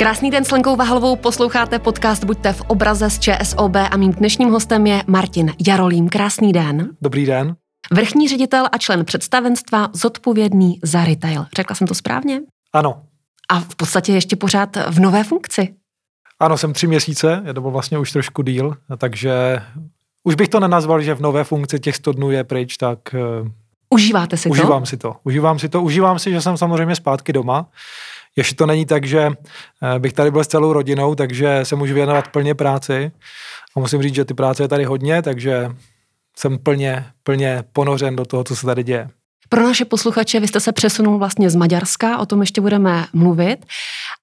Krásný den s Lenkou Vahalovou, posloucháte podcast Buďte v obraze z ČSOB a mým dnešním hostem je Martin Jarolím. Krásný den. Dobrý den. Vrchní ředitel a člen představenstva zodpovědný za retail. Řekla jsem to správně? Ano. A v podstatě ještě pořád v nové funkci. Ano, jsem tři měsíce, je to byl vlastně už trošku díl, takže už bych to nenazval, že v nové funkci těch 100 dnů je pryč, tak... eh, Užíváte si užívám to? si to. Užívám si to. Užívám si, že jsem samozřejmě zpátky doma. Ještě to není tak, že eh, bych tady byl s celou rodinou, takže se můžu věnovat plně práci. A musím říct, že ty práce je tady hodně, takže jsem plně, plně ponořen do toho, co se tady děje. Pro naše posluchače, vy jste se přesunul vlastně z Maďarska, o tom ještě budeme mluvit,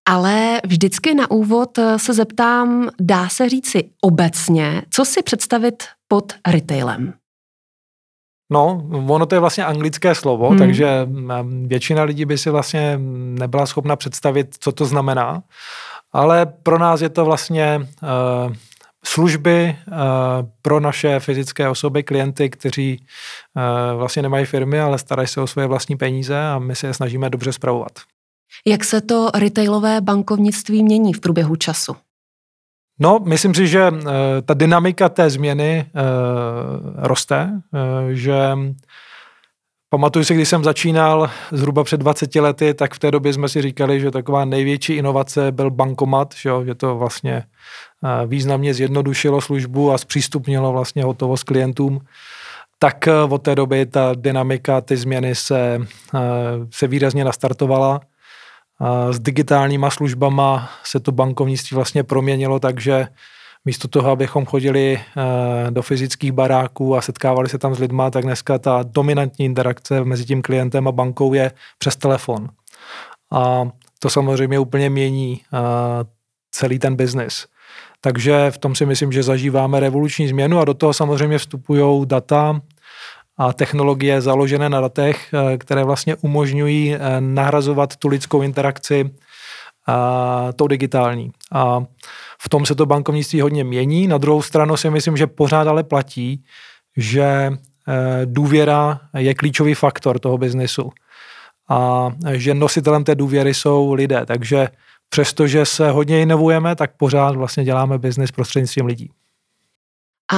ale vždycky na úvod eh, se zeptám, dá se říci obecně, co si představit pod retailem? No, ono to je vlastně anglické slovo, Hmm. takže mm, většina lidí by si vlastně nebyla schopna představit, co to znamená. Ale pro nás je to vlastně uh, služby uh, pro naše fyzické osoby, klienty, kteří uh, vlastně nemají firmy, ale starají se o svoje vlastní peníze a my se je snažíme dobře spravovat. Jak se to retailové bankovnictví mění v průběhu času? No, myslím si, že uh, ta dynamika té změny uh, roste, uh, že Pamatuju si, když jsem začínal zhruba před 20 lety, tak v té době jsme si říkali, že taková největší inovace byl bankomat, že, jo, že to vlastně eh, významně zjednodušilo službu a zpřístupnilo vlastně hotovost klientům. Tak eh, od té doby ta dynamika, ty změny se, eh, se výrazně nastartovala. S digitálníma službama se to bankovnictví vlastně proměnilo, takže místo toho, abychom chodili eh, do fyzických baráků a setkávali se tam s lidma, tak dneska ta dominantní interakce mezi tím klientem a bankou je přes telefon. A to samozřejmě úplně mění eh, celý ten biznis. Takže v tom si myslím, že zažíváme revoluční změnu a do toho samozřejmě vstupují data a technologie založené na datech, eh, které vlastně umožňují eh, nahrazovat tu lidskou interakci a tou digitální. A v tom se to bankovnictví hodně mění. Na druhou stranu si myslím, že pořád ale platí, že eh, důvěra je klíčový faktor toho biznesu. A že nositelem té důvěry jsou lidé. Takže přestože se hodně inovujeme, tak pořád vlastně děláme biznis prostřednictvím lidí. A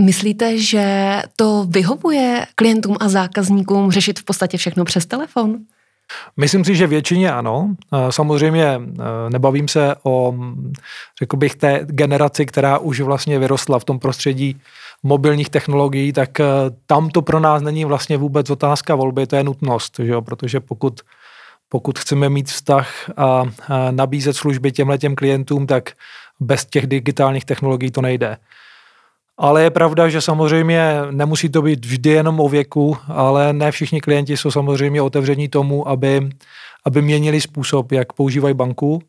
myslíte, že to vyhovuje klientům a zákazníkům řešit v podstatě všechno přes telefon? Myslím si, že většině ano. Eh, Samozřejmě eh, nebavím se o, mm, řekl bych, té generaci, která už vlastně vyrostla v tom prostředí mobilních technologií, tak eh, tam to pro nás není vlastně vůbec otázka volby, to je nutnost, že jo? protože pokud, pokud chceme mít vztah a, a nabízet služby těmhle těm klientům, tak bez těch digitálních technologií to nejde. Ale je pravda, že samozřejmě nemusí to být vždy jenom o věku, ale ne všichni klienti jsou samozřejmě otevření tomu, aby, aby měnili způsob, jak používají banku.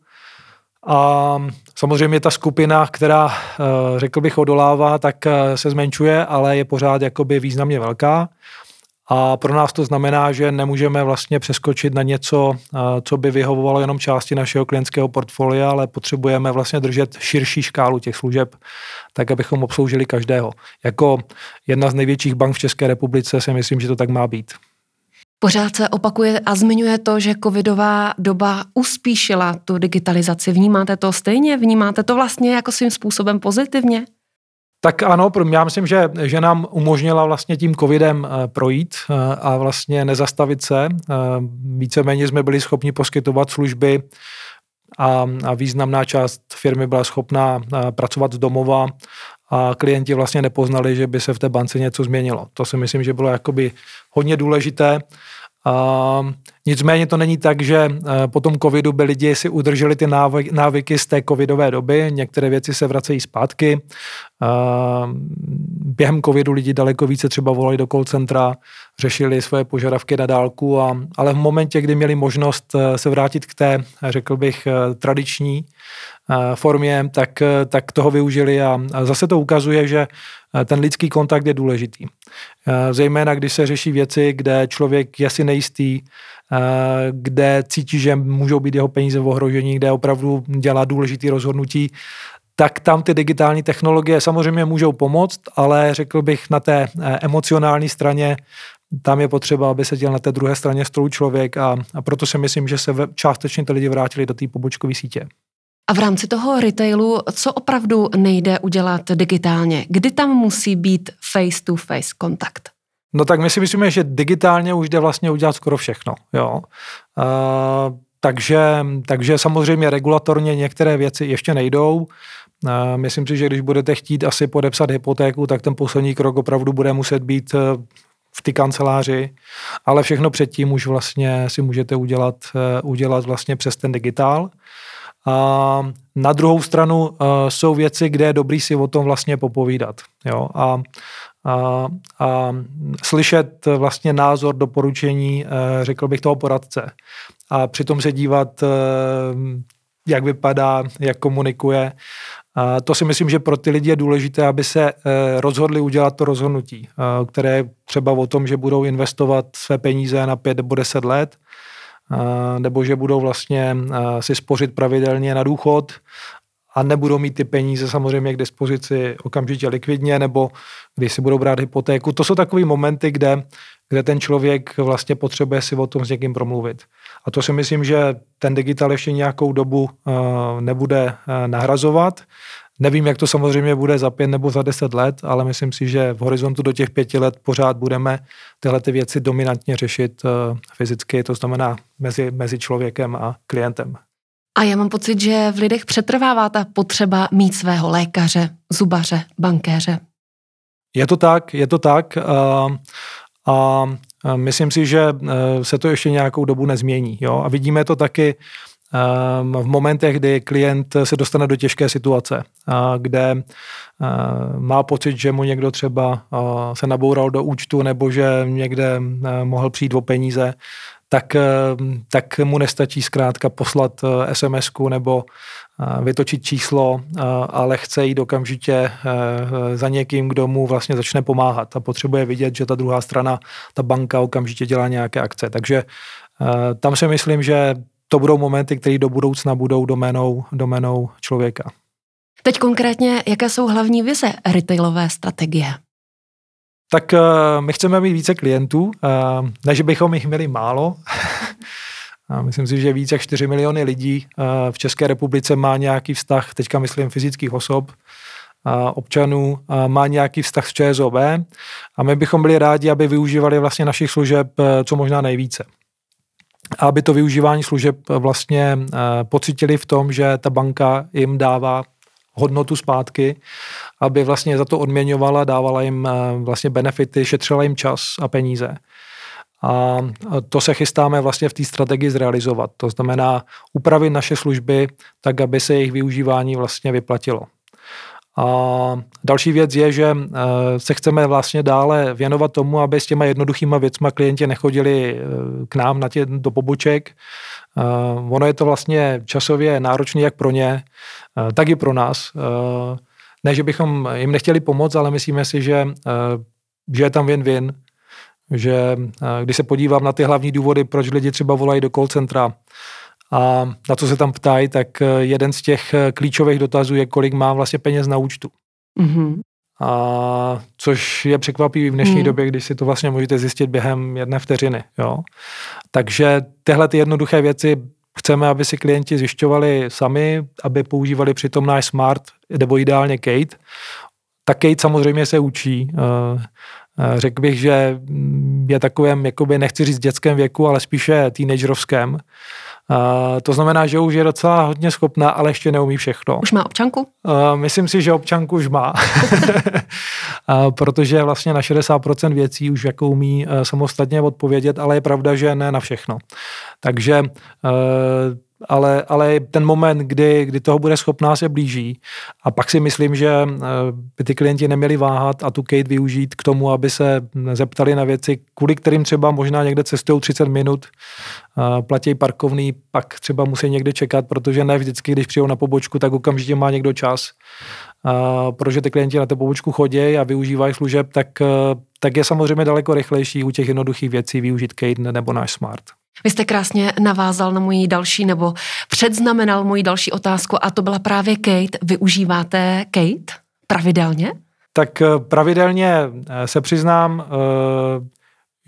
A samozřejmě ta skupina, která, eh, řekl bych, odolává, tak eh, se zmenšuje, ale je pořád jakoby významně velká. A pro nás to znamená, že nemůžeme vlastně přeskočit na něco, eh, co by vyhovovalo jenom části našeho klientského portfolia, ale potřebujeme vlastně držet širší škálu těch služeb, tak abychom obsloužili každého. Jako jedna z největších bank v České republice si myslím, že to tak má být. Pořád se opakuje a zmiňuje to, že covidová doba uspíšila tu digitalizaci. Vnímáte to stejně? Vnímáte to vlastně jako svým způsobem pozitivně? Tak ano, já myslím, že, že nám umožnila vlastně tím covidem eh, projít eh, a vlastně nezastavit se. Eh, Víceméně jsme byli schopni poskytovat služby a, a významná část firmy byla schopná pracovat z domova a klienti vlastně nepoznali, že by se v té bance něco změnilo. To si myslím, že bylo jakoby hodně důležité. A nicméně to není tak, že eh, po tom covidu by lidi si udrželi ty návyky, návyky z té covidové doby, některé věci se vracejí zpátky. A Během covidu lidi daleko více třeba volali do call centra, řešili svoje požadavky na dálku, a, ale v momentě, kdy měli možnost eh, se vrátit k té, řekl bych, eh, tradiční formě, tak, eh, tak toho využili a, zase to ukazuje, že eh, ten lidský kontakt je důležitý. Eh, Zejména, když se řeší věci, kde člověk je si nejistý, eh, kde cítí, že můžou být jeho peníze v ohrožení, kde opravdu dělá důležitý rozhodnutí, tak tam ty digitální technologie samozřejmě můžou pomoct, ale řekl bych na té eh, emocionální straně tam je potřeba, aby se dělal na té druhé straně stolu člověk a, a proto si myslím, že se částečně ty lidi vrátili do té pobočkové sítě. A v rámci toho retailu, co opravdu nejde udělat digitálně? Kdy tam musí být face-to-face kontakt? No tak my si myslíme, že digitálně už jde vlastně udělat skoro všechno. Jo. Uh, takže, takže samozřejmě regulatorně některé věci ještě nejdou. Uh, myslím si, že když budete chtít asi podepsat hypotéku, tak ten poslední krok opravdu bude muset být v ty kanceláři, ale všechno předtím už vlastně si můžete udělat, udělat vlastně přes ten digitál. A na druhou stranu uh, jsou věci, kde je dobrý si o tom vlastně popovídat. Jo? A, a, a slyšet vlastně názor, doporučení, uh, řekl bych, toho poradce. A přitom se dívat, uh, jak vypadá, jak komunikuje. A to si myslím, že pro ty lidi je důležité, aby se rozhodli udělat to rozhodnutí, které třeba o tom, že budou investovat své peníze na pět nebo deset let nebo že budou vlastně si spořit pravidelně na důchod a nebudou mít ty peníze samozřejmě k dispozici okamžitě likvidně, nebo když si budou brát hypotéku. To jsou takové momenty, kde, kde ten člověk vlastně potřebuje si o tom s někým promluvit. A to si myslím, že ten digital ještě nějakou dobu nebude nahrazovat. Nevím, jak to samozřejmě bude za pět nebo za deset let, ale myslím si, že v horizontu do těch pěti let pořád budeme tyhle ty věci dominantně řešit uh, fyzicky, to znamená mezi, mezi člověkem a klientem. A já mám pocit, že v lidech přetrvává ta potřeba mít svého lékaře, zubaře, bankéře. Je to tak, je to tak. Uh, a myslím si, že eh, se to ještě nějakou dobu nezmění. Jo? A vidíme to taky v momentech, kdy klient se dostane do těžké situace, kde ehm, má pocit, že mu někdo třeba se naboural do účtu nebo že někde mohl přijít o peníze, tak, ehm, tak mu nestačí zkrátka poslat sms nebo vytočit číslo, ale chce jít okamžitě za někým, kdo mu vlastně začne pomáhat a potřebuje vidět, že ta druhá strana, ta banka okamžitě dělá nějaké akce. Takže tam si myslím, že to budou momenty, které do budoucna budou domenou, domenou člověka. Teď konkrétně, jaké jsou hlavní vize retailové strategie? Tak uh, my chceme mít více klientů, uh, ne, že bychom jich měli málo. Myslím si, že více jak 4 miliony lidí uh, v České republice má nějaký vztah, teďka myslím fyzických osob, občanů má nějaký vztah s ČSOB a my bychom byli rádi, aby využívali vlastně našich služeb co možná nejvíce aby to využívání služeb vlastně eh, pocitili v tom, že ta banka jim dává hodnotu zpátky, aby vlastně za to odměňovala, dávala jim eh, vlastně benefity, šetřila jim čas a peníze. A to se chystáme vlastně v té strategii zrealizovat. To znamená upravit naše služby tak, aby se jejich využívání vlastně vyplatilo. A další věc je, že eh, se chceme vlastně dále věnovat tomu, aby s těma jednoduchýma věcma klienti nechodili eh, k nám na tě, do poboček. Eh, ono je to vlastně časově náročné jak pro ně, tak i pro nás. Ne, že bychom jim nechtěli pomoct, ale myslíme si, že, že je tam win-win, že když se podívám na ty hlavní důvody, proč lidi třeba volají do call centra, a na co se tam ptají, tak eh, jeden z těch eh, klíčových dotazů je, kolik má vlastně peněz na účtu. Mm-hmm. A což je překvapivý v dnešní mm. době, když si to vlastně můžete zjistit během jedné vteřiny. Jo. Takže tyhle ty jednoduché věci chceme, aby si klienti zjišťovali sami, aby používali přitom náš smart, nebo ideálně Kate. Tak Kate samozřejmě se učí. Eh, řekl bych, že je takovém, jakoby nechci říct dětském věku, ale spíše teenagerovském. Uh, to znamená, že už je docela hodně schopná, ale ještě neumí všechno. Už má občanku? Uh, myslím si, že občanku už má. uh, protože vlastně na 60% věcí už jako umí uh, samostatně odpovědět, ale je pravda, že ne na všechno. Takže uh, ale, ale ten moment, kdy, kdy toho bude schopná, se blíží. A pak si myslím, že eh, by ty klienti neměli váhat a tu Kate využít k tomu, aby se zeptali na věci, kvůli kterým třeba možná někde cestují 30 minut, eh, platí parkovný, pak třeba musí někde čekat, protože ne vždycky, když přijou na pobočku, tak okamžitě má někdo čas. Uh, protože ty klienti na té pobočku chodí a využívají služeb, tak, tak je samozřejmě daleko rychlejší u těch jednoduchých věcí využít Kate nebo náš Smart. Vy jste krásně navázal na moji další nebo předznamenal moji další otázku a to byla právě Kate. Využíváte Kate pravidelně? Tak eh, pravidelně eh, se přiznám, eh,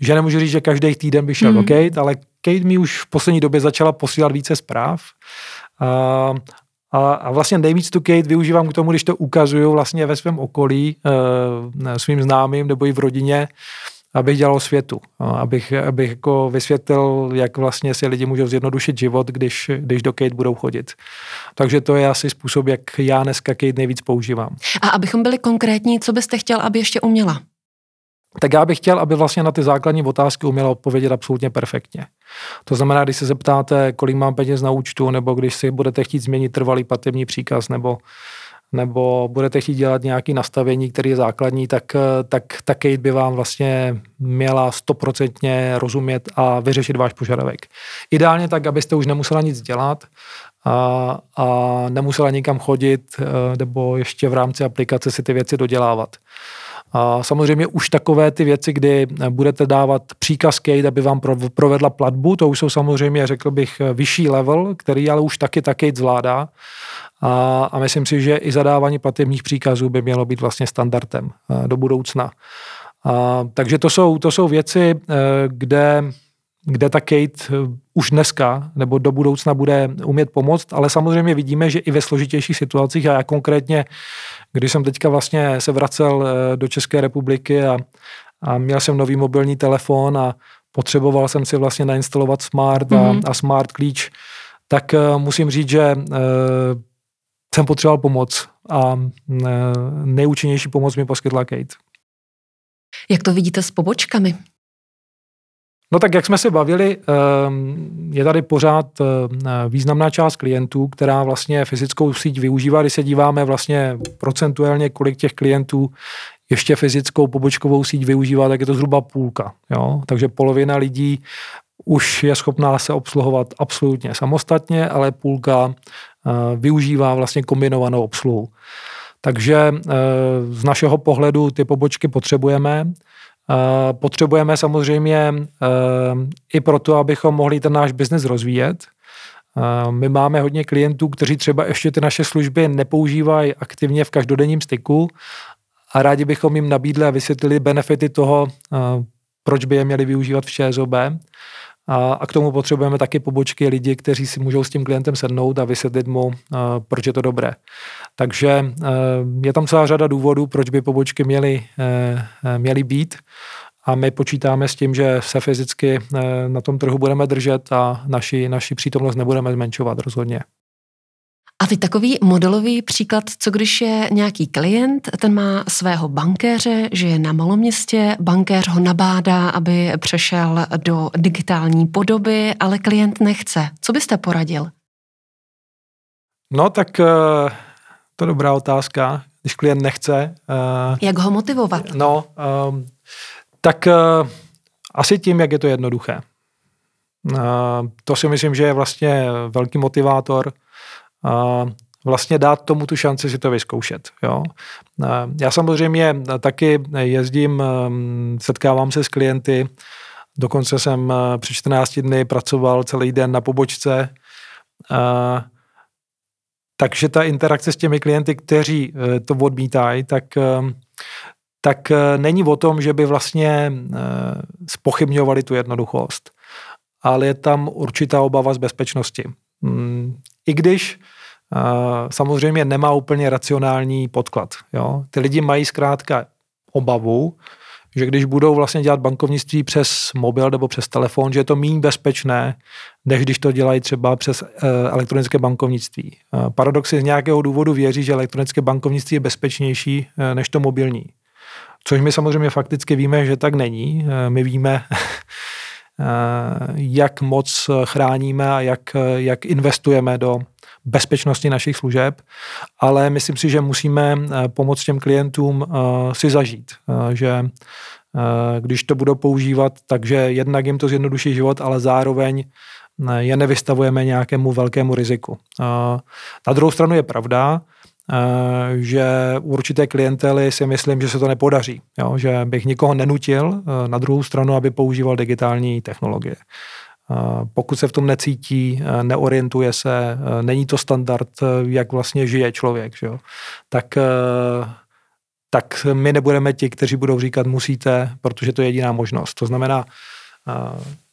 že nemůžu říct, že každý týden bych šel mm. do Kate, ale Kate mi už v poslední době začala posílat více zpráv. A, a, a vlastně nejvíc tu Kate využívám k tomu, když to ukazuju vlastně ve svém okolí, svým známým nebo i v rodině, abych dělal světu, abych, abych jako vysvětlil, jak vlastně si lidi můžou zjednodušit život, když, když do Kate budou chodit. Takže to je asi způsob, jak já dneska Kate nejvíc používám. A abychom byli konkrétní, co byste chtěl, aby ještě uměla? tak já bych chtěl, aby vlastně na ty základní otázky uměla odpovědět absolutně perfektně. To znamená, když se zeptáte, kolik mám peněz na účtu, nebo když si budete chtít změnit trvalý platební příkaz, nebo, nebo budete chtít dělat nějaké nastavení, které je základní, tak, tak ta Kate by vám vlastně měla stoprocentně rozumět a vyřešit váš požadavek. Ideálně tak, abyste už nemusela nic dělat a, a nemusela nikam chodit, eh, nebo ještě v rámci aplikace si ty věci dodělávat. A samozřejmě už takové ty věci, kdy budete dávat příkaz Kate, aby vám provedla platbu, to už jsou samozřejmě, řekl bych, vyšší level, který ale už taky ta Kate zvládá. A, a myslím si, že i zadávání platebních příkazů by mělo být vlastně standardem eh, do budoucna. A, takže to jsou, to jsou věci, eh, kde kde ta Kate eh, už dneska nebo do budoucna bude umět pomoct, ale samozřejmě vidíme, že i ve složitějších situacích a já konkrétně, když jsem teďka vlastně se vracel eh, do České republiky a, a měl jsem nový mobilní telefon a potřeboval jsem si vlastně nainstalovat Smart a, mm-hmm. a Smart klíč, tak uh, musím říct, že uh, jsem potřeboval pomoc a uh, nejúčinnější pomoc mi poskytla Kate. Jak to vidíte s pobočkami? No tak jak jsme se bavili, ehm, je tady pořád eh, významná část klientů, která vlastně fyzickou síť využívá. Když se díváme vlastně procentuálně, kolik těch klientů ještě fyzickou pobočkovou síť využívá, tak je to zhruba půlka. Jo? Takže polovina lidí už je schopná se obsluhovat absolutně samostatně, ale půlka eh, využívá vlastně kombinovanou obsluhu. Takže eh, z našeho pohledu ty pobočky potřebujeme. Potřebujeme samozřejmě i proto, abychom mohli ten náš biznes rozvíjet. My máme hodně klientů, kteří třeba ještě ty naše služby nepoužívají aktivně v každodenním styku a rádi bychom jim nabídli a vysvětlili benefity toho, proč by je měli využívat v ČSOB. A, a k tomu potřebujeme taky pobočky lidi, kteří si můžou s tím klientem sednout a vysvětlit mu, proč je to dobré. Takže je tam celá řada důvodů, proč by pobočky měly, e, e, měly být a my počítáme s tím, že se fyzicky e, na tom trhu budeme držet a naši, naši přítomnost nebudeme zmenšovat rozhodně. A teď takový modelový příklad, co když je nějaký klient, ten má svého bankéře, že je na maloměstě, bankéř ho nabádá, aby přešel do digitální podoby, ale klient nechce. Co byste poradil? No tak eh, to je dobrá otázka, když klient nechce. Eh, jak ho motivovat? No, ehm, tak eh, asi tím, jak je to jednoduché. To si myslím, že je vlastně velký motivátor – vlastně dát tomu tu šanci si to vyzkoušet. Jo. Já samozřejmě taky jezdím, setkávám se s klienty, dokonce jsem při 14 dny pracoval celý den na pobočce, takže ta interakce s těmi klienty, kteří e, to odmítají, tak, tak není o tom, že by vlastně spochybňovali tu jednoduchost, ale je tam určitá obava z bezpečnosti. Mm, I když samozřejmě nemá úplně racionální podklad. Jo? Ty lidi mají zkrátka obavu, že když budou vlastně dělat bankovnictví přes mobil nebo přes telefon, že je to méně bezpečné, než když to dělají třeba přes eh, elektronické bankovnictví. Paradoxy z nějakého důvodu věří, že elektronické bankovnictví je bezpečnější eh, než to mobilní. Což my samozřejmě fakticky víme, že tak není. Eh, my víme, jak moc chráníme a jak, jak investujeme do bezpečnosti našich služeb, ale myslím si, že musíme eh, pomoct těm klientům eh, si zažít, eh, že když to budou používat, takže jednak jim to zjednoduší život, ale zároveň je nevystavujeme nějakému velkému riziku. Na druhou stranu je pravda, že určité klientely si myslím, že se to nepodaří, jo? že bych nikoho nenutil na druhou stranu, aby používal digitální technologie. Pokud se v tom necítí, neorientuje se, není to standard, jak vlastně žije člověk, že jo? Tak, tak my nebudeme ti, kteří budou říkat musíte, protože to je jediná možnost. To znamená,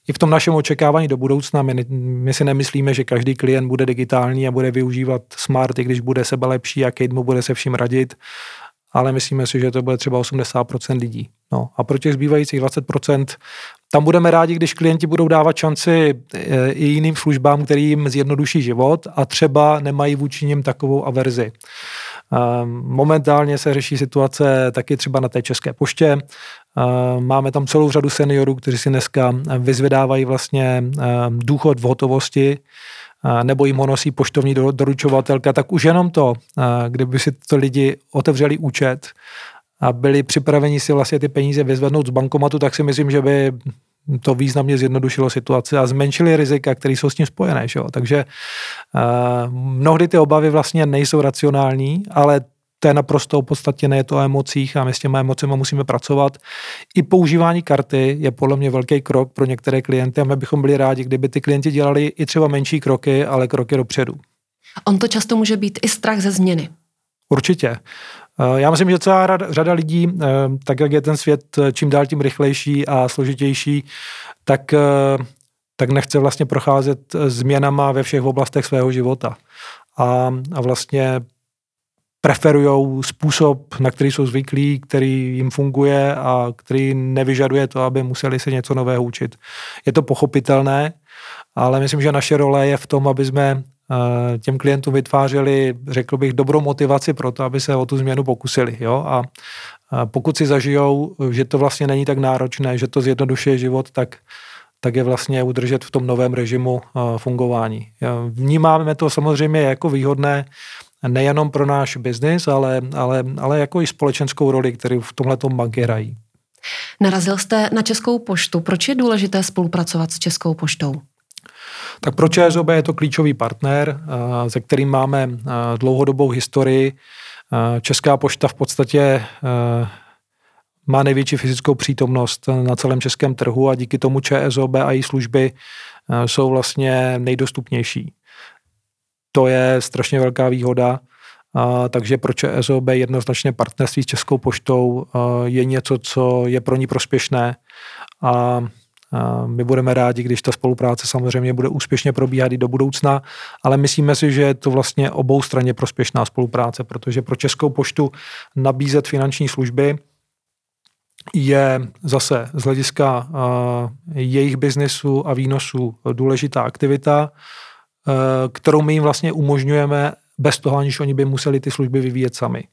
i v tom našem očekávání do budoucna, my, my si nemyslíme, že každý klient bude digitální a bude využívat smart, i když bude sebe lepší a Kate mu bude se vším radit, ale myslíme si, že to bude třeba 80% lidí. No a pro těch zbývajících 20% tam budeme rádi, když klienti budou dávat šanci e, i jiným službám, který jim zjednoduší život a třeba nemají vůči nim takovou averzi. Momentálně se řeší situace taky třeba na té České poště. Máme tam celou řadu seniorů, kteří si dneska vyzvedávají vlastně důchod v hotovosti, nebo jim ho nosí poštovní doručovatelka, tak už jenom to, kdyby si to lidi otevřeli účet a byli připraveni si vlastně ty peníze vyzvednout z bankomatu, tak si myslím, že by to významně zjednodušilo situaci a zmenšili rizika, které jsou s tím spojené. Že jo? Takže mnohdy ty obavy vlastně nejsou racionální, ale to je naprosto opodstatněné, je to o emocích a my s těma emocemi musíme pracovat. I používání karty je podle mě velký krok pro některé klienty a my bychom byli rádi, kdyby ty klienti dělali i třeba menší kroky, ale kroky dopředu. On to často může být i strach ze změny. Určitě. Eh, já myslím, že celá řada lidí, eh, tak jak je ten svět eh, čím dál tím rychlejší a složitější, tak, tak nechce vlastně procházet změnama ve všech oblastech svého života. A, a vlastně preferují způsob, na který jsou zvyklí, který jim funguje a který nevyžaduje to, aby museli se něco nového učit. Je to pochopitelné, ale myslím, že naše role je v tom, aby jsme eh, těm klientům vytvářeli, řekl bych, dobrou motivaci pro to, aby se o tu změnu pokusili. Jo? A pokud si zažijou, že to vlastně není tak náročné, že to zjednodušuje život, tak tak je vlastně udržet v tom novém režimu eh, fungování. Vnímáme to samozřejmě jako výhodné nejenom pro náš biznis, ale, ale, ale jako i společenskou roli, kterou v tomhle banky hrají. Narazil jste na Českou poštu. Proč je důležité spolupracovat s Českou poštou? Tak pro ČSOB je to klíčový partner, eh, se kterým máme eh, dlouhodobou historii. Eh, Česká pošta v podstatě má největší fyzickou přítomnost na celém českém trhu a díky tomu ČSOB a její služby jsou vlastně nejdostupnější to je strašně velká výhoda. A, takže pro ČSOB jednoznačně partnerství s Českou poštou a, je něco, co je pro ní prospěšné a, a my budeme rádi, když ta spolupráce samozřejmě bude úspěšně probíhat i do budoucna, ale myslíme si, že je to vlastně obou straně prospěšná spolupráce, protože pro Českou poštu nabízet finanční služby je zase z hlediska jejich biznesu a výnosu důležitá aktivita kterou my jim vlastně umožňujeme bez toho, aniž oni by museli ty služby vyvíjet sami.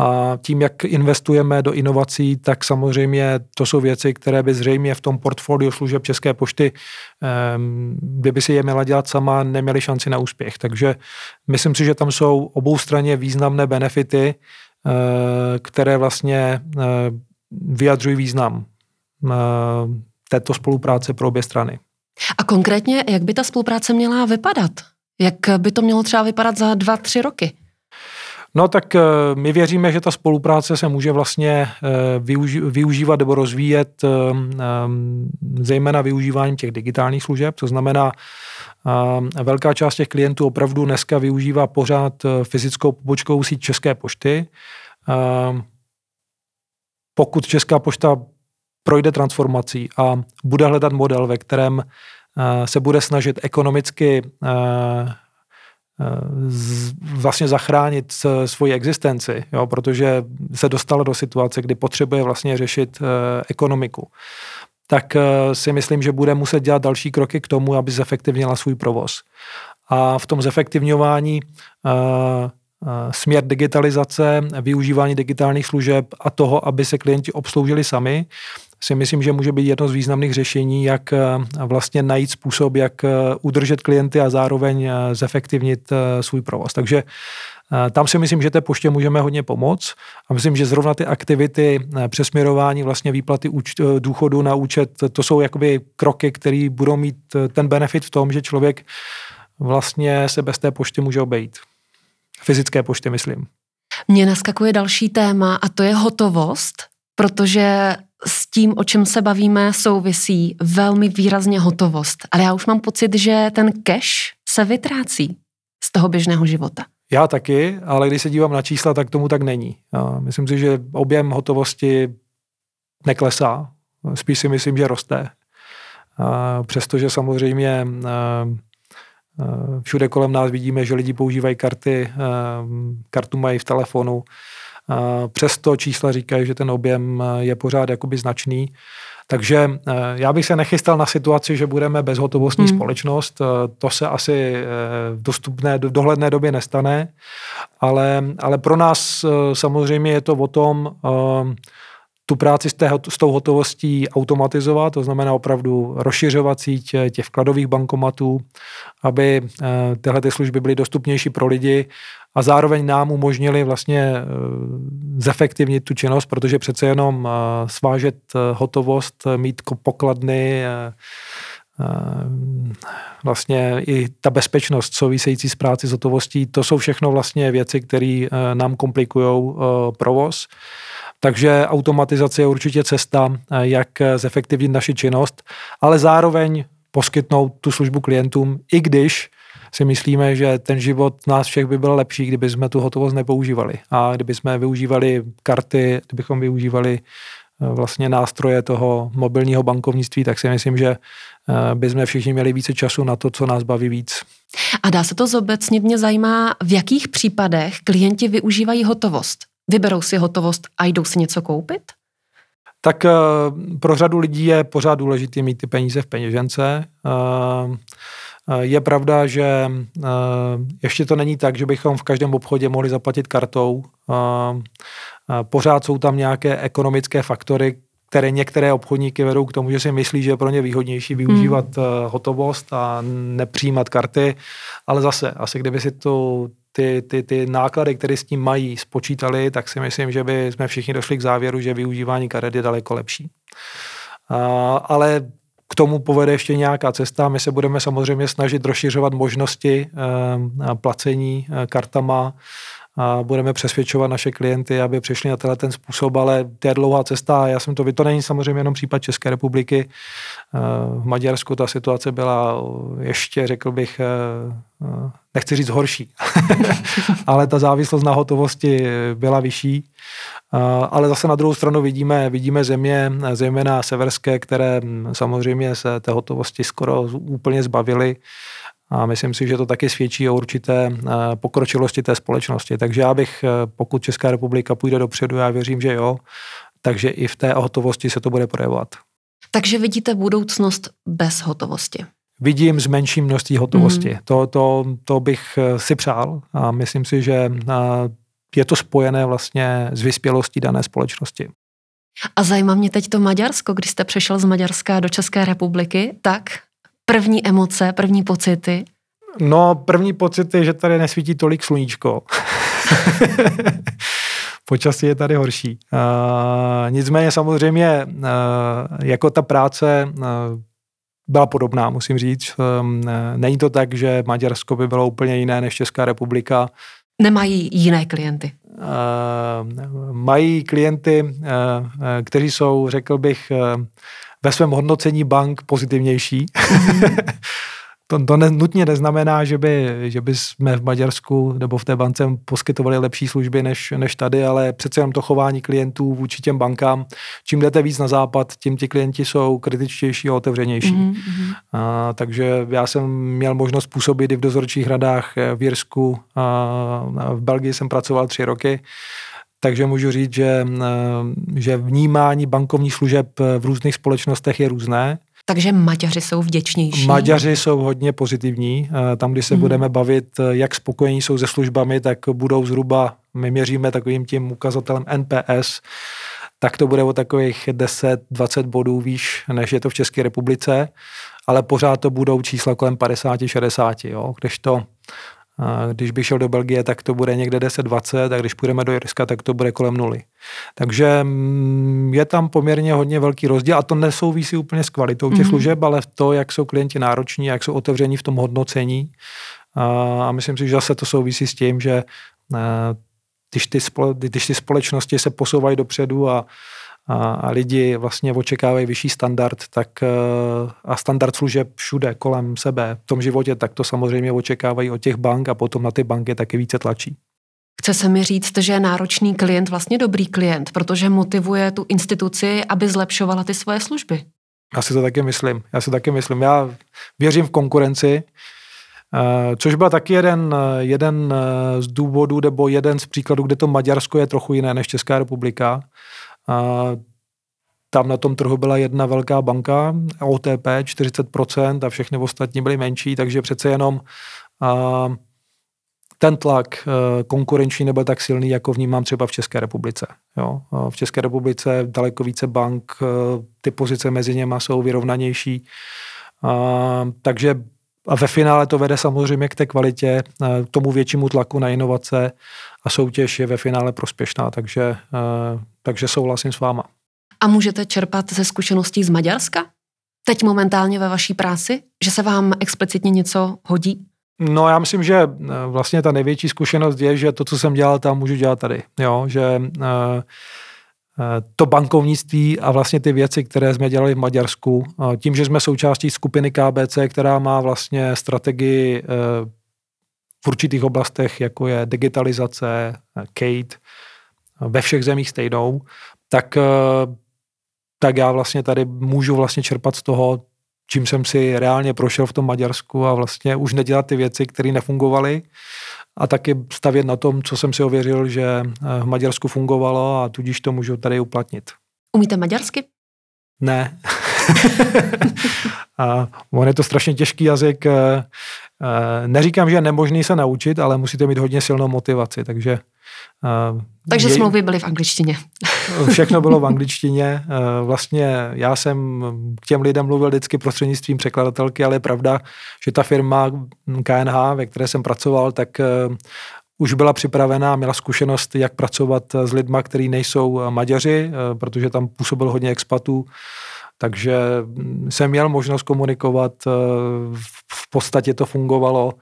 A tím, jak investujeme do inovací, tak samozřejmě to jsou věci, které by zřejmě v tom portfoliu služeb České pošty, ehm, kdyby si je měla dělat sama, neměly šanci na úspěch. Takže myslím si, že tam jsou obou straně významné benefity, eh, které vlastně eh, vyjadřují význam této spolupráce pro obě strany. A konkrétně, jak by ta spolupráce měla vypadat? Jak by to mělo třeba vypadat za dva, tři roky? No tak eh, my věříme, že ta spolupráce se může vlastně eh, využívat nebo rozvíjet eh, zejména využíváním těch digitálních služeb, to znamená, velká část těch klientů opravdu dneska využívá pořád fyzickou pobočkovou síť České pošty. Pokud Česká pošta projde transformací a bude hledat model, ve kterém eh, se bude snažit ekonomicky eh, eh, vlastně zachránit svoji existenci, jo, protože se dostala do situace, kdy potřebuje vlastně řešit ekonomiku tak si myslím, že bude muset dělat další kroky k tomu, aby zefektivnila svůj provoz. A v tom zefektivňování směr digitalizace, využívání digitálních služeb a toho, aby se klienti obsloužili sami, si myslím, že může být jedno z významných řešení, jak eh, vlastně najít způsob, jak eh, udržet klienty a zároveň eh, zefektivnit svůj provoz. Takže tam si myslím, že té poště můžeme hodně pomoct a myslím, že zrovna ty aktivity přesměrování vlastně výplaty důchodu na účet, to jsou jakoby kroky, které budou mít ten benefit v tom, že člověk vlastně se bez té pošty může obejít. Fyzické pošty, myslím. Mně naskakuje další téma a to je hotovost, protože s tím, o čem se bavíme, souvisí velmi výrazně hotovost. Ale já už mám pocit, že ten cash se vytrácí z toho běžného života. Já taky, ale když se dívám na čísla, tak tomu tak není. Myslím si, že objem hotovosti neklesá. Spíš si myslím, že roste. Přestože samozřejmě všude kolem nás vidíme, že lidi používají karty, kartu mají v telefonu. Přesto čísla říkají, že ten objem je pořád jakoby značný. Takže já bych se nechystal na situaci, že budeme bezhotovostní hmm. společnost. To se asi v dostupné, v dohledné době nestane, ale, ale pro nás samozřejmě je to o tom, tu práci s, té, s tou hotovostí automatizovat, to znamená opravdu rozšiřovat síť eh, těch vkladových bankomatů, aby eh, tyhle ty služby byly dostupnější pro lidi a zároveň nám umožnili vlastně eh, zefektivnit tu činnost, protože přece jenom svážet hotovost, mít pokladny, vlastně i ta bezpečnost související s práci s hotovostí, to jsou všechno vlastně věci, které nám komplikují provoz. Takže automatizace je určitě cesta, eh, jak zefektivnit naši činnost, ale zároveň poskytnout tu službu klientům, i když si myslíme, že ten život nás všech by byl lepší, kdyby jsme tu hotovost nepoužívali. A kdyby jsme využívali karty, kdybychom využívali eh, vlastně nástroje toho mobilního bankovnictví, tak si myslím, že eh, by jsme všichni měli více času na to, co nás baví víc. A dá se to zobecnit, mě zajímá, v jakých případech klienti využívají hotovost? Vyberou si hotovost a jdou si něco koupit? Tak eh, pro řadu lidí je pořád důležité mít ty peníze v peněžence. Eh, eh, je pravda, že ještě to není tak, že bychom v každém obchodě mohli zaplatit kartou. Pořád jsou tam nějaké ekonomické faktory, které některé obchodníky vedou k tomu, že si myslí, že je pro ně výhodnější využívat hmm. hotovost a nepřijímat karty, ale zase, asi kdyby si tu, ty, ty, ty náklady, které s tím mají, spočítali, tak si myslím, že by jsme všichni došli k závěru, že využívání karet je daleko lepší. Ale k tomu povede ještě nějaká cesta. My se budeme samozřejmě snažit rozšiřovat možnosti e, placení e, kartama, a budeme přesvědčovat naše klienty, aby přišli na tenhle ten způsob, ale to je dlouhá cesta. Já jsem to, to není samozřejmě jenom případ České republiky. Eh, v Maďarsku ta situace byla ještě, řekl bych, eh, nechci říct horší, ale ta závislost na hotovosti byla vyšší. Eh, ale zase na druhou stranu vidíme, vidíme země, zejména severské, které samozřejmě se té hotovosti skoro úplně zbavily a myslím si, že to taky svědčí o určité eh, pokročilosti té společnosti. Takže já bych, eh, pokud Česká republika půjde dopředu, já věřím, že jo, takže i v té hotovosti se to bude projevovat. Takže vidíte budoucnost bez hotovosti? Vidím s menším množství hotovosti. Mm. To, to, to bych eh, si přál a myslím si, že je to spojené vlastně s vyspělostí dané společnosti. A zajímá mě teď to Maďarsko, když jste přešel z Maďarska do České republiky, tak první emoce, první pocity? No, první pocity, že tady nesvítí tolik sluníčko. Počasí je tady horší. Uh, nicméně samozřejmě uh, jako ta práce uh, byla podobná, musím říct. Um, není to tak, že Maďarsko by bylo úplně jiné než Česká republika. Nemají jiné klienty? Uh, mají klienty, uh, kteří jsou, řekl bych, uh, ve svém hodnocení bank pozitivnější. Mm-hmm. to, to ne, nutně neznamená, že by, že by jsme v Maďarsku nebo v té bance poskytovali lepší služby než, než tady, ale přece jenom to chování klientů vůči těm bankám. Čím jdete víc na západ, tím ti klienti jsou kritičtější a otevřenější. Mm-hmm. A, takže já jsem měl možnost působit i v dozorčích radách v Jirsku, a v Belgii jsem pracoval tři roky takže můžu říct, že, eh, že vnímání bankovních služeb v různých společnostech je různé. Takže Maďaři jsou vděčnější? Maďaři jsou hodně pozitivní. Eh, tam, když se hmm. budeme bavit, eh, jak spokojení jsou se službami, tak budou zhruba, my měříme takovým tím ukazatelem NPS, tak to bude o takových 10-20 bodů výš, než je to v České republice, ale pořád to budou čísla kolem 50-60, když to když bych šel do Belgie, tak to bude někde 10-20 a když půjdeme do Jirska, tak to bude kolem nuly. Takže mm, je tam poměrně hodně velký rozdíl a to nesouvisí úplně s kvalitou těch mm-hmm. služeb, ale v to, jak jsou klienti nároční, jak jsou otevření v tom hodnocení. A myslím si, že zase to souvisí s tím, že když ty, spole, když ty společnosti se posouvají dopředu a a, a lidi vlastně očekávají vyšší standard, tak a standard služeb všude kolem sebe v tom životě, tak to samozřejmě očekávají od těch bank a potom na ty banky taky více tlačí. Chce se mi říct, že je náročný klient vlastně dobrý klient, protože motivuje tu instituci, aby zlepšovala ty svoje služby. Já si to taky myslím. Já si taky myslím. Já věřím v konkurenci, eh, což byl taky jeden, jeden z důvodů nebo jeden z příkladů, kde to Maďarsko je trochu jiné než Česká republika. Tam na tom trhu byla jedna velká banka, OTP 40% a všechny ostatní byly menší, takže přece jenom ten tlak eh, konkurenční nebyl tak silný, jako vnímám třeba v České republice. Jo. V České republice daleko více bank, eh, ty pozice mezi něma jsou vyrovnanější, takže a ve finále to vede samozřejmě k té kvalitě, eh, k tomu většímu tlaku na inovace a soutěž je ve finále prospěšná, takže, takže souhlasím s váma. A můžete čerpat ze zkušeností z Maďarska? Teď momentálně ve vaší práci? Že se vám explicitně něco hodí? No já myslím, že eh, vlastně ta největší zkušenost je, že to, co jsem dělal tam, můžu dělat tady. Jo? Že uh, to bankovnictví a vlastně ty věci, které jsme dělali v Maďarsku, tím, že jsme součástí skupiny KBC, která má vlastně strategii v určitých oblastech, jako je digitalizace, Kate, ve všech zemích stejnou, tak, tak já vlastně tady můžu vlastně čerpat z toho, čím jsem si reálně prošel v tom Maďarsku a vlastně už nedělat ty věci, které nefungovaly a taky stavět na tom, co jsem si ověřil, že eh, v Maďarsku fungovalo a tudíž to můžu tady uplatnit. Umíte maďarsky? Ne. a on je to strašně těžký jazyk. Eh, eh, neříkám, že je nemožný se naučit, ale musíte mít hodně silnou motivaci, takže takže je, smlouvy byly v angličtině. Všechno bylo v angličtině. Vlastně já jsem k těm lidem mluvil vždycky prostřednictvím překladatelky, ale je pravda, že ta firma KNH, ve které jsem pracoval, tak už byla připravená, měla zkušenost, jak pracovat s lidmi, kteří nejsou Maďaři, protože tam působil hodně expatů, takže jsem měl možnost komunikovat, v podstatě to fungovalo,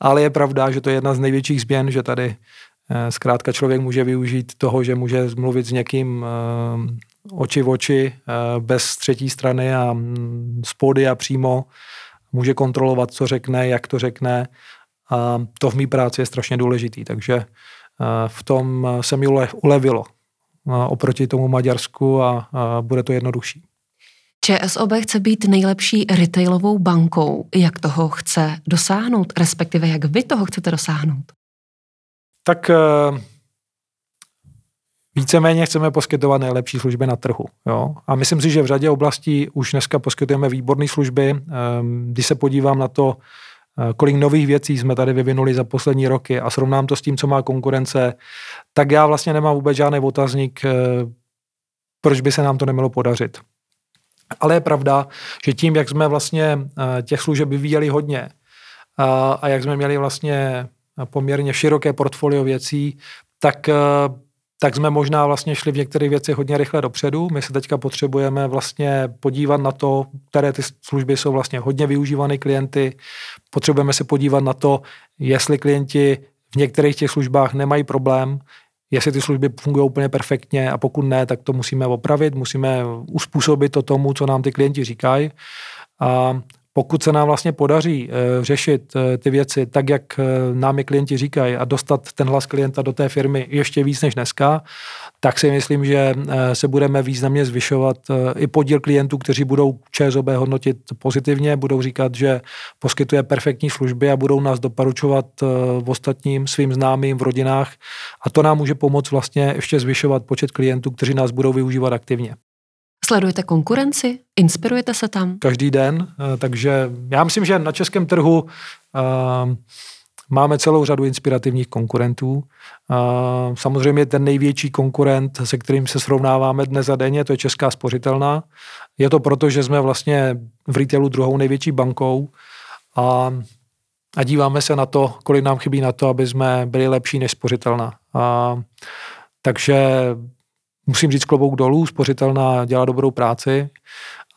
ale je pravda, že to je jedna z největších změn, že tady Eh, zkrátka člověk může využít toho, že může mluvit s někým eh, oči v oči, eh, bez třetí strany a mm, z a přímo. Může kontrolovat, co řekne, jak to řekne. A to v mý práci je strašně důležitý, takže v tom se mi ulevilo oproti tomu Maďarsku a bude to jednodušší. ČSOB chce být nejlepší retailovou bankou. Jak toho chce dosáhnout, respektive jak vy toho chcete dosáhnout? tak eh, víceméně chceme poskytovat nejlepší služby na trhu. Jo? A myslím si, že v řadě oblastí už dneska poskytujeme výborné služby. Ehm, když se podívám na to, eh, kolik nových věcí jsme tady vyvinuli za poslední roky a srovnám to s tím, co má konkurence, tak já vlastně nemám vůbec žádný otazník, eh, proč by se nám to nemělo podařit. Ale je pravda, že tím, jak jsme vlastně těch služeb vyvíjeli hodně a jak jsme měli vlastně poměrně široké portfolio věcí, tak, eh, tak jsme možná vlastně šli v některých věcech hodně rychle dopředu. My se teďka potřebujeme vlastně podívat na to, které ty služby jsou vlastně hodně využívané klienty. Potřebujeme se podívat na to, jestli klienti v některých těch službách nemají problém, jestli ty služby fungují úplně perfektně a pokud ne, tak to musíme opravit, musíme uspůsobit to tomu, co nám ty klienti říkají. A pokud se nám vlastně podaří uh, řešit uh, ty věci tak, jak uh, nám je klienti říkají a dostat ten hlas klienta do té firmy ještě víc než dneska, tak si myslím, že se budeme významně zvyšovat i podíl klientů, kteří budou ČSOB hodnotit pozitivně, budou říkat, že poskytuje perfektní služby a budou nás doporučovat v ostatním svým známým v rodinách a to nám může pomoct vlastně ještě zvyšovat počet klientů, kteří nás budou využívat aktivně. Sledujete konkurenci? Inspirujete se tam? Každý den, eh, takže já myslím, že na českém trhu uh, máme celou řadu inspirativních konkurentů. Samozřejmě ten největší konkurent, se kterým se srovnáváme dnes a denně, to je Česká spořitelná. Je to proto, že jsme vlastně v retailu druhou největší bankou a, a díváme se na to, kolik nám chybí na to, aby jsme byli lepší než spořitelná. Uh, takže musím říct klobouk dolů, spořitelná dělá dobrou práci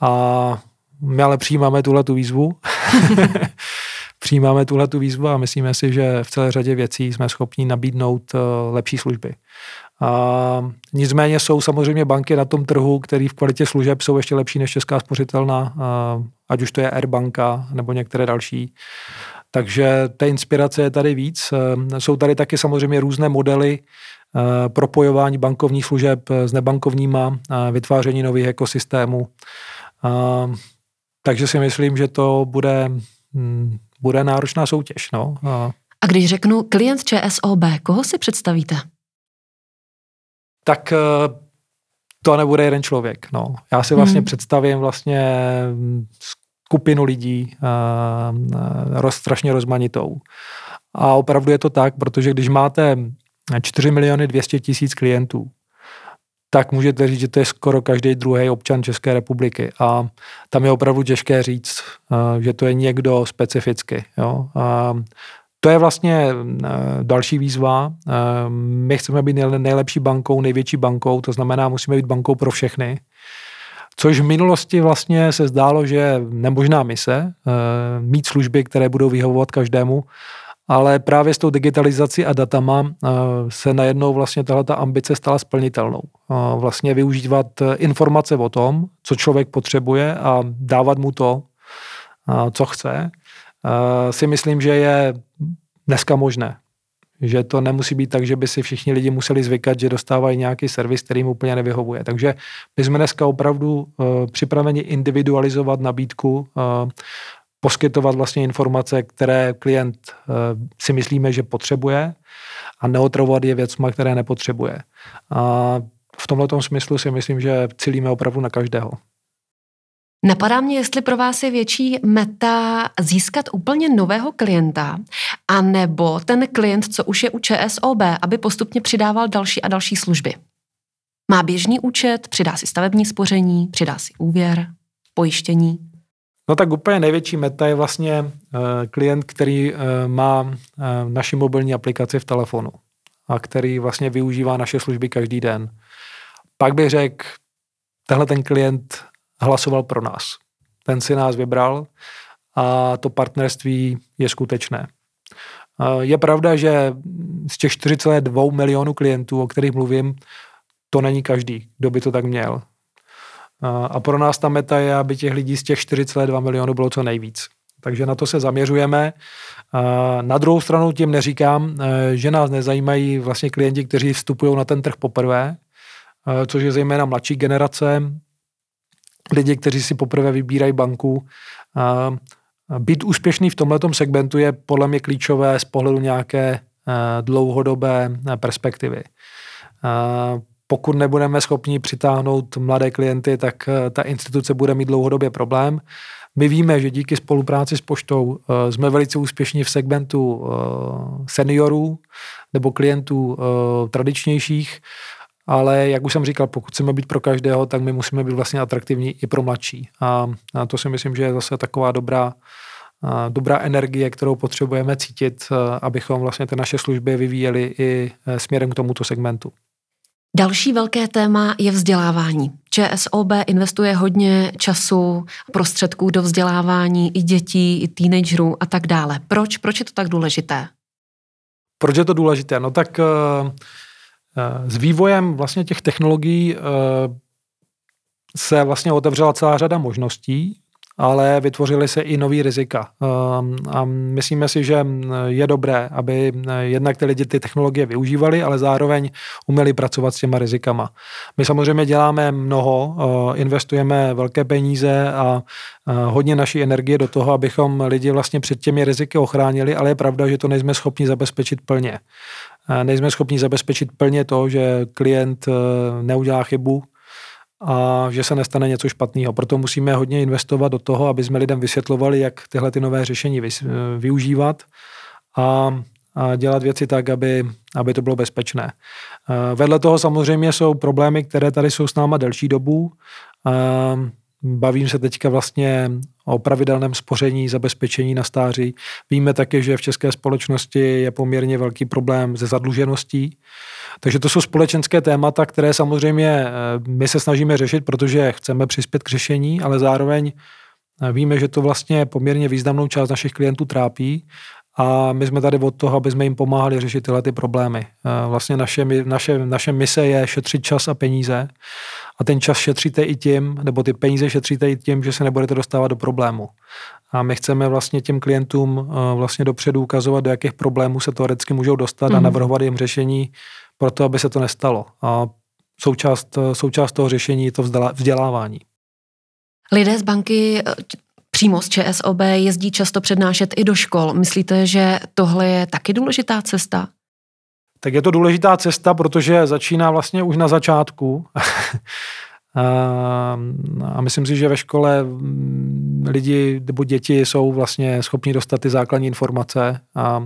a my ale přijímáme tuhle tu výzvu, přijímáme tuhle tu výzvu a myslíme si, že v celé řadě věcí jsme schopni nabídnout lepší služby. A nicméně jsou samozřejmě banky na tom trhu, které v kvalitě služeb jsou ještě lepší než Česká spořitelná, ať už to je Airbanka nebo některé další. Takže té inspirace je tady víc. Jsou tady taky samozřejmě různé modely propojování bankovních služeb s nebankovníma, vytváření nových ekosystémů. Takže si myslím, že to bude, hm, bude náročná soutěž. No. A když řeknu klient ČSOB, koho si představíte? tak eh, to nebude jeden člověk. No. Já si vlastně hmm. představím vlastně skupinu lidí uh, roz, strašně rozmanitou. A opravdu je to tak, protože když máte 4 miliony 200 tisíc klientů, tak můžete říct, že to je skoro každý druhý občan České republiky. A tam je opravdu těžké říct, uh, že to je někdo specificky. Jo. A to je vlastně eh, další výzva. Eh, my chceme být nejlepší bankou, největší bankou, to znamená, musíme být bankou pro všechny. Což v minulosti vlastně se zdálo, že nemožná mise, eh, mít služby, které budou vyhovovat každému, ale právě s tou digitalizací a datama se najednou vlastně tahle ta ambice stala splnitelnou. Vlastně využívat informace o tom, co člověk potřebuje a dávat mu to, co chce si myslím, že je dneska možné. Že to nemusí být tak, že by si všichni lidi museli zvykat, že dostávají nějaký servis, který jim úplně nevyhovuje. Takže my jsme dneska opravdu připraveni individualizovat nabídku, poskytovat vlastně informace, které klient uh, si myslíme, že potřebuje a neotravovat je věcma, které nepotřebuje. A v tomto smyslu si myslím, že cílíme opravdu na každého. Napadá mě, jestli pro vás je větší meta získat úplně nového klienta, anebo ten klient, co už je u ČSOB, aby postupně přidával další a další služby. Má běžný účet, přidá si stavební spoření, přidá si úvěr, pojištění. No tak úplně největší meta je vlastně uh, klient, který uh, má uh, naši mobilní aplikaci v telefonu a který vlastně využívá naše služby každý den. Pak bych řekl, tenhle ten klient hlasoval pro nás. Ten si nás vybral a to partnerství je skutečné. Je pravda, že z těch 4,2 milionů klientů, o kterých mluvím, to není každý, kdo by to tak měl. A pro nás ta meta je, aby těch lidí z těch 4,2 milionů bylo co nejvíc. Takže na to se zaměřujeme. Na druhou stranu tím neříkám, že nás nezajímají vlastně klienti, kteří vstupují na ten trh poprvé, což je zejména mladší generace, lidi, kteří si poprvé vybírají banku. Být úspěšný v tomto segmentu je podle mě klíčové z pohledu nějaké dlouhodobé perspektivy. Pokud nebudeme schopni přitáhnout mladé klienty, tak ta instituce bude mít dlouhodobě problém. My víme, že díky spolupráci s poštou jsme velice úspěšní v segmentu seniorů nebo klientů tradičnějších ale jak už jsem říkal, pokud chceme být pro každého, tak my musíme být vlastně atraktivní i pro mladší. A, to si myslím, že je zase taková dobrá, dobrá energie, kterou potřebujeme cítit, abychom vlastně ty naše služby vyvíjeli i směrem k tomuto segmentu. Další velké téma je vzdělávání. ČSOB investuje hodně času, prostředků do vzdělávání i dětí, i teenagerů a tak dále. Proč? Proč je to tak důležité? Proč je to důležité? No tak uh s vývojem vlastně těch technologií eh, se vlastně otevřela celá řada možností, ale vytvořily se i nový rizika. Ehm, a myslíme si, že je dobré, aby jednak ty lidi ty technologie využívali, ale zároveň uměli pracovat s těma rizikama. My samozřejmě děláme mnoho, eh, investujeme velké peníze a eh, hodně naší energie do toho, abychom lidi vlastně před těmi riziky ochránili, ale je pravda, že to nejsme schopni zabezpečit plně nejsme schopni zabezpečit plně to, že klient eh, neudělá chybu a že se nestane něco špatného. Proto musíme hodně investovat do toho, aby jsme lidem vysvětlovali, jak tyhle ty nové řešení eh, využívat a, a dělat věci tak, aby, aby to bylo bezpečné. Eh, vedle toho samozřejmě jsou problémy, které tady jsou s náma delší dobu. Bavím se teďka vlastně o pravidelném spoření, zabezpečení na stáří. Víme také, že v české společnosti je poměrně velký problém se zadlužeností. Takže to jsou společenské témata, které samozřejmě eh, my se snažíme řešit, protože chceme přispět k řešení, ale zároveň Víme, že to vlastně poměrně významnou část našich klientů trápí a my jsme tady od toho, aby jsme jim pomáhali řešit tyhle ty problémy. Vlastně naše, naše, naše mise je šetřit čas a peníze a ten čas šetříte i tím, nebo ty peníze šetříte i tím, že se nebudete dostávat do problému. A my chceme vlastně těm klientům vlastně dopředu ukazovat, do jakých problémů se teoreticky můžou dostat mm. a mhm. navrhovat jim řešení pro to, aby se to nestalo. A součást, součást toho řešení je to vzdělávání. Lidé z banky eh, přímo z ČSOB jezdí často přednášet i do škol. Myslíte, že tohle je taky důležitá cesta? Tak je to důležitá cesta, protože začíná vlastně už na začátku. a myslím si, že ve škole mm, lidi nebo děti jsou vlastně schopni dostat ty základní informace a,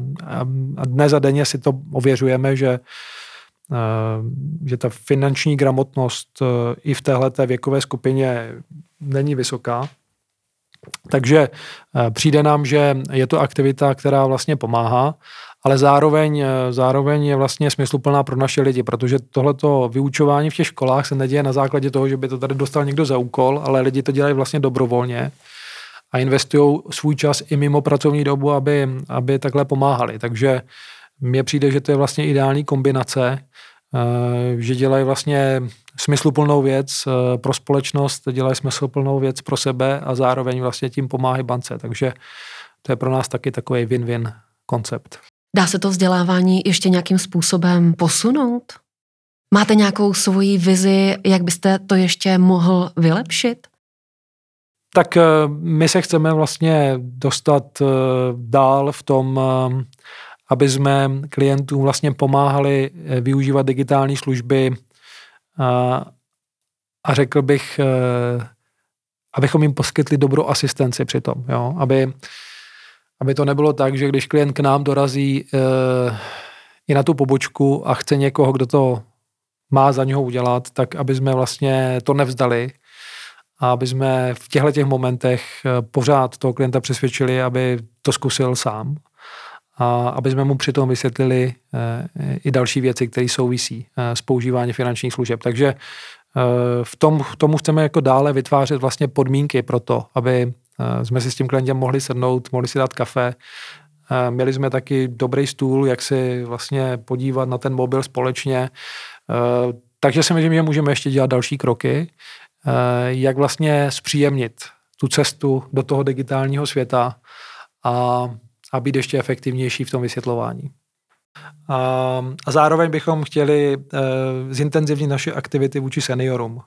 a dnes a denně si to ověřujeme, že že ta finanční gramotnost e, i v téhle věkové skupině není vysoká. Takže e, přijde nám, že je to aktivita, která vlastně pomáhá, ale zároveň, e, zároveň je vlastně smysluplná pro naše lidi, protože tohleto vyučování v těch školách se neděje na základě toho, že by to tady dostal někdo za úkol, ale lidi to dělají vlastně dobrovolně a investují svůj čas i mimo pracovní dobu, aby, aby takhle pomáhali. Takže mně přijde, že to je vlastně ideální kombinace, eh, že dělají vlastně smysluplnou věc eh, pro společnost, dělají smysluplnou věc pro sebe a zároveň vlastně tím pomáhají bance. Takže to je pro nás taky takový win-win koncept. Dá se to vzdělávání ještě nějakým způsobem posunout? Máte nějakou svoji vizi, jak byste to ještě mohl vylepšit? Tak eh, my se chceme vlastně dostat dál v tom aby jsme klientům vlastně pomáhali eh, využívat digitální služby a, řekl bych, eh, abychom jim poskytli dobrou asistenci při tom, jo? Aby, aby to nebylo tak, že když klient k nám dorazí e, i na tu pobočku a chce někoho, kdo to má za něho udělat, tak aby jsme vlastně to nevzdali a aby jsme v těchto těch momentech pořád toho klienta přesvědčili, aby to zkusil sám a aby jsme mu přitom vysvětlili eh, i další věci, které souvisí eh, s používáním finančních služeb. Takže eh, v tom, tomu chceme jako dále vytvářet vlastně podmínky pro to, aby jsme si s tím klientem mohli sednout, mohli si dát kafe. Měli jsme taky dobrý stůl, jak si vlastně podívat na ten mobil společně. Takže si myslím, že můžeme ještě dělat další kroky, jak vlastně zpříjemnit tu cestu do toho digitálního světa a a být ještě efektivnější v tom vysvětlování. A, a zároveň bychom chtěli zintenzivnit naše aktivity vůči seniorům.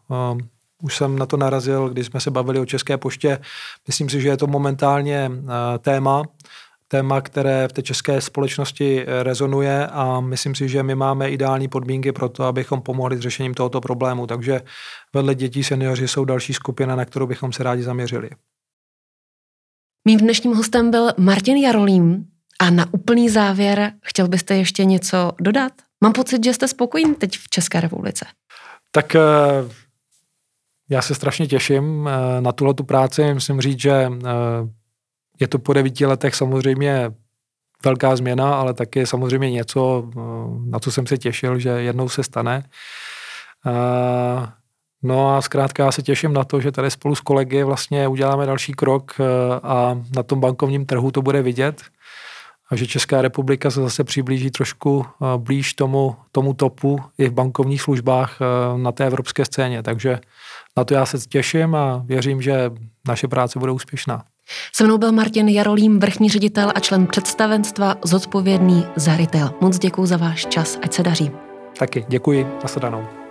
Už jsem na to narazil, když jsme se bavili o České poště. Myslím si, že je to momentálně e, téma, téma, které v té české společnosti rezonuje a myslím si, že my máme ideální podmínky pro to, abychom pomohli s řešením tohoto problému. Takže vedle dětí seniori jsou další skupina, na kterou bychom se rádi zaměřili. Mým dnešním hostem byl Martin Jarolím a na úplný závěr chtěl byste ještě něco dodat? Mám pocit, že jste spokojení teď v České republice. Tak eh, já se strašně těším eh, na tuhle tu práci. Musím říct, že eh, je to po devíti letech samozřejmě velká změna, ale taky samozřejmě něco, na co jsem se těšil, že jednou se stane. No a zkrátka já se těším na to, že tady spolu s kolegy vlastně uděláme další krok eh, a na tom bankovním trhu to bude vidět a že Česká republika se zase přiblíží trošku eh, blíž tomu, tomu topu i v bankovních službách eh, na té evropské scéně. Takže na to já se těším a věřím, že naše práce bude úspěšná. Se mnou byl Martin Jarolím, vrchní ředitel a člen představenstva zodpovědný za retail. Moc děkuji za váš čas, ať se daří. Taky děkuji, shledanou.